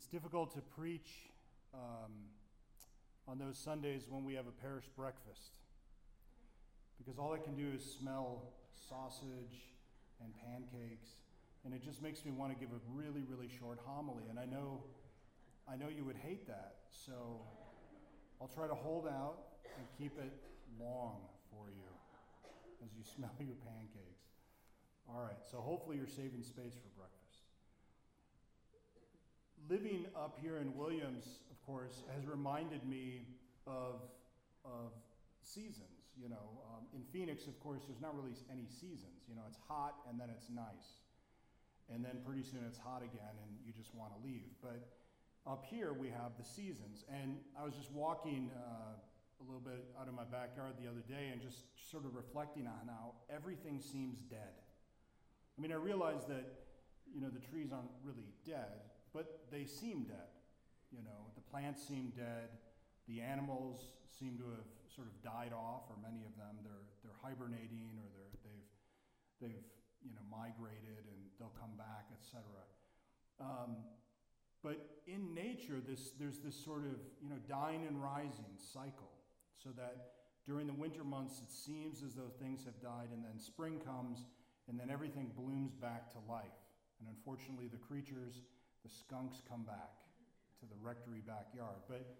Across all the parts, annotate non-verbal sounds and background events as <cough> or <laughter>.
It's difficult to preach um, on those Sundays when we have a parish breakfast because all I can do is smell sausage and pancakes, and it just makes me want to give a really, really short homily. And I know, I know you would hate that, so I'll try to hold out and keep it long for you as you <laughs> smell your pancakes. All right, so hopefully you're saving space for breakfast living up here in Williams, of course, has reminded me of, of seasons. You know, um, in Phoenix, of course, there's not really any seasons. You know, it's hot and then it's nice. And then pretty soon it's hot again and you just want to leave. But up here we have the seasons. And I was just walking uh, a little bit out of my backyard the other day and just sort of reflecting on how everything seems dead. I mean, I realize that, you know, the trees aren't really dead, but they seem dead. You know, the plants seem dead. The animals seem to have sort of died off, or many of them they're they're hibernating, or they're they've they've you know migrated and they'll come back, etc. Um, but in nature, this there's this sort of you know dying and rising cycle, so that during the winter months it seems as though things have died, and then spring comes, and then everything blooms back to life. And unfortunately, the creatures the skunks come back to the rectory backyard, but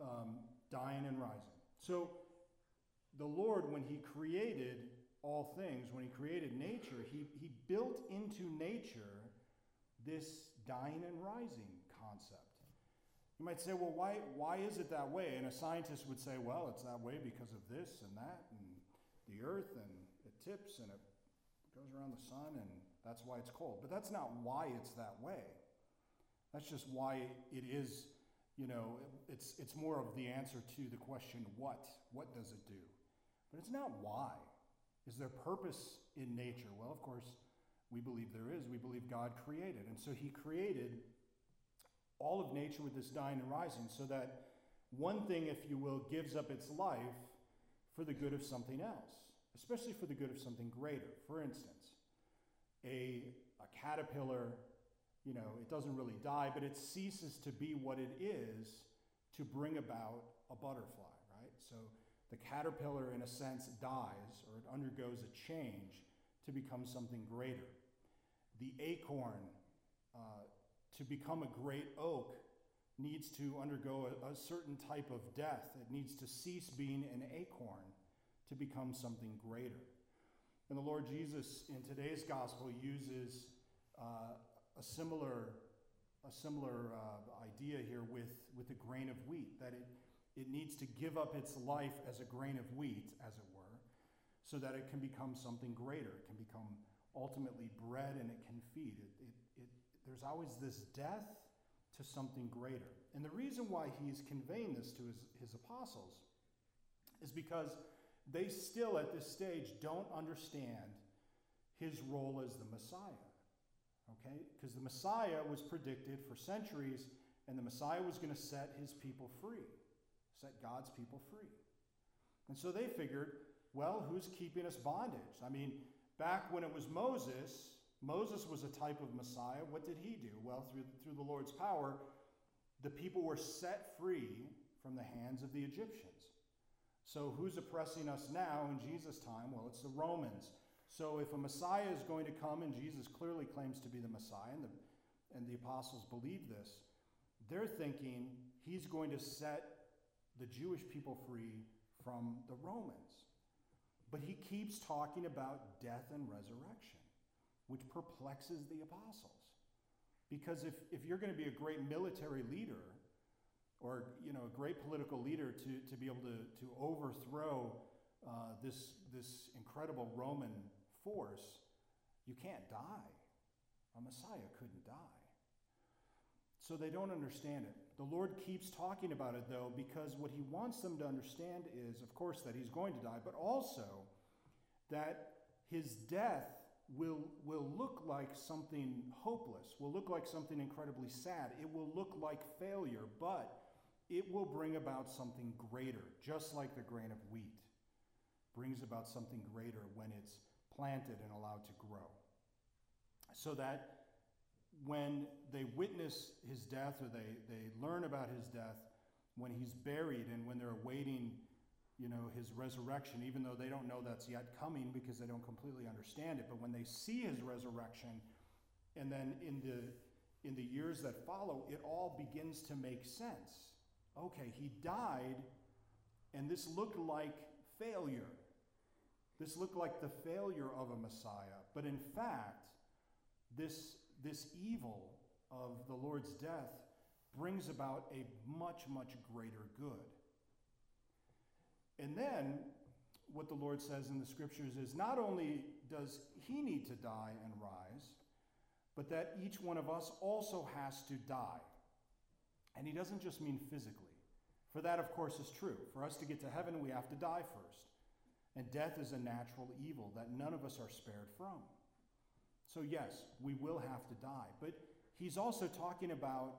um, dying and rising. So the Lord, when He created all things, when He created nature, He, he built into nature this dying and rising concept. You might say, well, why, why is it that way? And a scientist would say, well, it's that way because of this and that, and the earth, and it tips and it goes around the sun, and that's why it's cold. But that's not why it's that way. That's just why it is, you know, it's, it's more of the answer to the question, what? What does it do? But it's not why. Is there purpose in nature? Well, of course, we believe there is. We believe God created. And so He created all of nature with this dying and rising so that one thing, if you will, gives up its life for the good of something else, especially for the good of something greater. For instance, a, a caterpillar you know, it doesn't really die, but it ceases to be what it is to bring about a butterfly, right? So the caterpillar, in a sense, dies or it undergoes a change to become something greater. The acorn, uh, to become a great oak, needs to undergo a, a certain type of death. It needs to cease being an acorn to become something greater. And the Lord Jesus in today's gospel uses uh, a similar, a similar uh, idea here with, with the grain of wheat, that it, it needs to give up its life as a grain of wheat, as it were, so that it can become something greater. It can become ultimately bread and it can feed. It, it, it, there's always this death to something greater. And the reason why he's conveying this to his, his apostles is because they still, at this stage, don't understand his role as the Messiah. Okay? Because the Messiah was predicted for centuries, and the Messiah was going to set his people free, set God's people free. And so they figured, well, who's keeping us bondage? I mean, back when it was Moses, Moses was a type of Messiah. What did he do? Well, through, through the Lord's power, the people were set free from the hands of the Egyptians. So, who's oppressing us now in Jesus' time? Well, it's the Romans. So if a Messiah is going to come, and Jesus clearly claims to be the Messiah, and the, and the apostles believe this, they're thinking he's going to set the Jewish people free from the Romans. But he keeps talking about death and resurrection, which perplexes the apostles. Because if, if you're going to be a great military leader, or you know, a great political leader to, to be able to, to overthrow uh, this, this incredible Roman force, you can't die. A Messiah couldn't die. So they don't understand it. The Lord keeps talking about it, though, because what he wants them to understand is, of course, that he's going to die, but also that his death will, will look like something hopeless, will look like something incredibly sad. It will look like failure, but it will bring about something greater, just like the grain of wheat brings about something greater when it's planted and allowed to grow. So that when they witness his death or they, they learn about his death, when he's buried and when they're awaiting you know, his resurrection, even though they don't know that's yet coming because they don't completely understand it. But when they see his resurrection, and then in the in the years that follow, it all begins to make sense. Okay, he died, and this looked like failure. This looked like the failure of a Messiah. But in fact, this, this evil of the Lord's death brings about a much, much greater good. And then what the Lord says in the scriptures is not only does he need to die and rise, but that each one of us also has to die. And he doesn't just mean physically. For that, of course, is true. For us to get to heaven, we have to die first. And death is a natural evil that none of us are spared from. So, yes, we will have to die. But he's also talking about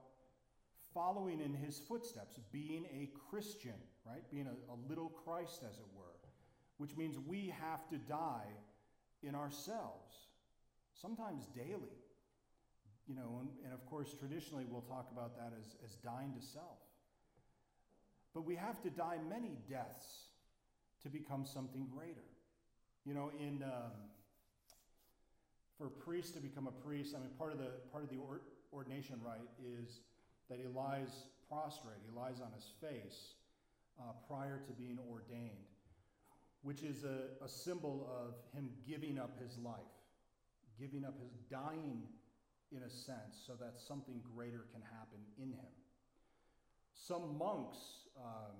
following in his footsteps, being a Christian, right? Being a, a little Christ, as it were, which means we have to die in ourselves, sometimes daily. You know, and, and of course, traditionally we'll talk about that as, as dying to self. But we have to die many deaths to become something greater. You know, in um, for a priest to become a priest, I mean, part of the part of the or, ordination rite is that he lies prostrate, he lies on his face uh, prior to being ordained, which is a, a symbol of him giving up his life, giving up his dying in a sense, so that something greater can happen in him. Some monks, um,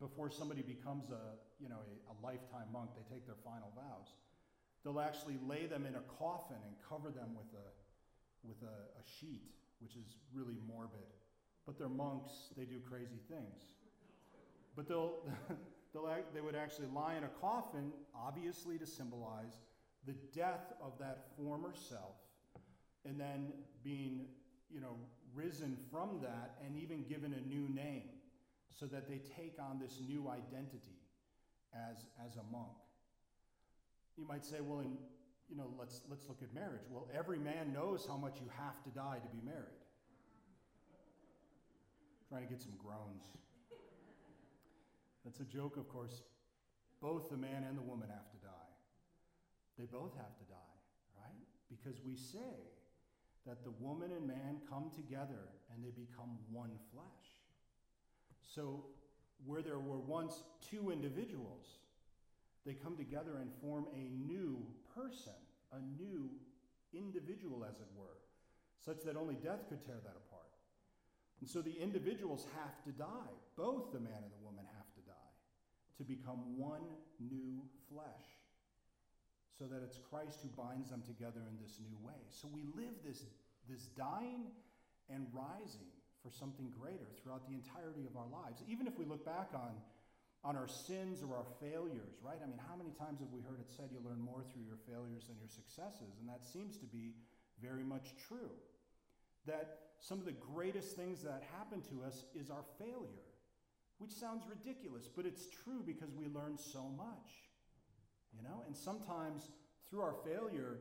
before somebody becomes a, you know, a, a lifetime monk, they take their final vows. They'll actually lay them in a coffin and cover them with a, with a, a sheet, which is really morbid. But they're monks, they do crazy things. But they'll, <laughs> they'll they would actually lie in a coffin, obviously to symbolize the death of that former self and then being, you know, risen from that and even given a new name so that they take on this new identity as, as a monk. You might say, well, in, you know, let's, let's look at marriage. Well, every man knows how much you have to die to be married. trying to get some groans. That's a joke, of course. Both the man and the woman have to die. They both have to die, right? Because we say that the woman and man come together and they become one flesh. So, where there were once two individuals, they come together and form a new person, a new individual, as it were, such that only death could tear that apart. And so the individuals have to die. Both the man and the woman have to die to become one new flesh so that it's Christ who binds them together in this new way. So we live this, this dying and rising for something greater throughout the entirety of our lives. Even if we look back on, on our sins or our failures, right? I mean, how many times have we heard it said you learn more through your failures than your successes? And that seems to be very much true. That some of the greatest things that happen to us is our failure, which sounds ridiculous, but it's true because we learn so much. You know, and sometimes through our failure,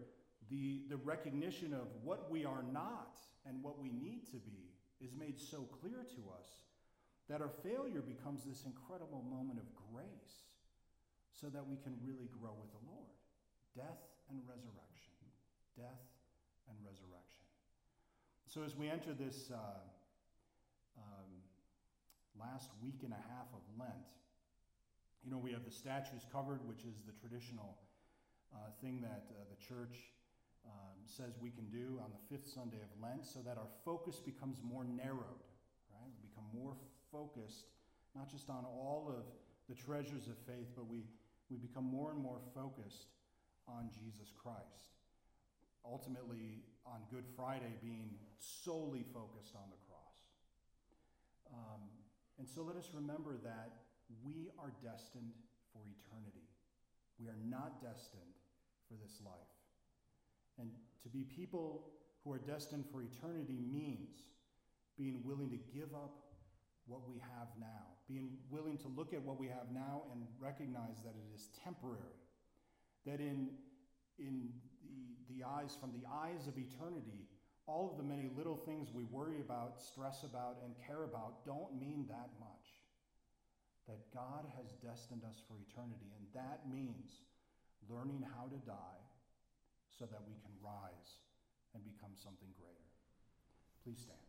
the, the recognition of what we are not and what we need to be is made so clear to us that our failure becomes this incredible moment of grace so that we can really grow with the Lord. Death and resurrection. Death and resurrection. So as we enter this uh, um, last week and a half of Lent, you know, we have the statues covered, which is the traditional uh, thing that uh, the church um, says we can do on the fifth Sunday of Lent so that our focus becomes more narrowed, right? We become more focused, not just on all of the treasures of faith, but we, we become more and more focused on Jesus Christ. Ultimately, on Good Friday, being solely focused on the cross. Um, and so let us remember that we are destined for eternity. We are not destined for this life. And to be people who are destined for eternity means being willing to give up what we have now, being willing to look at what we have now and recognize that it is temporary, that in, in the, the eyes, from the eyes of eternity, all of the many little things we worry about, stress about, and care about don't mean that much. That God has destined us for eternity, and that means learning how to die so that we can rise and become something greater. Please stand.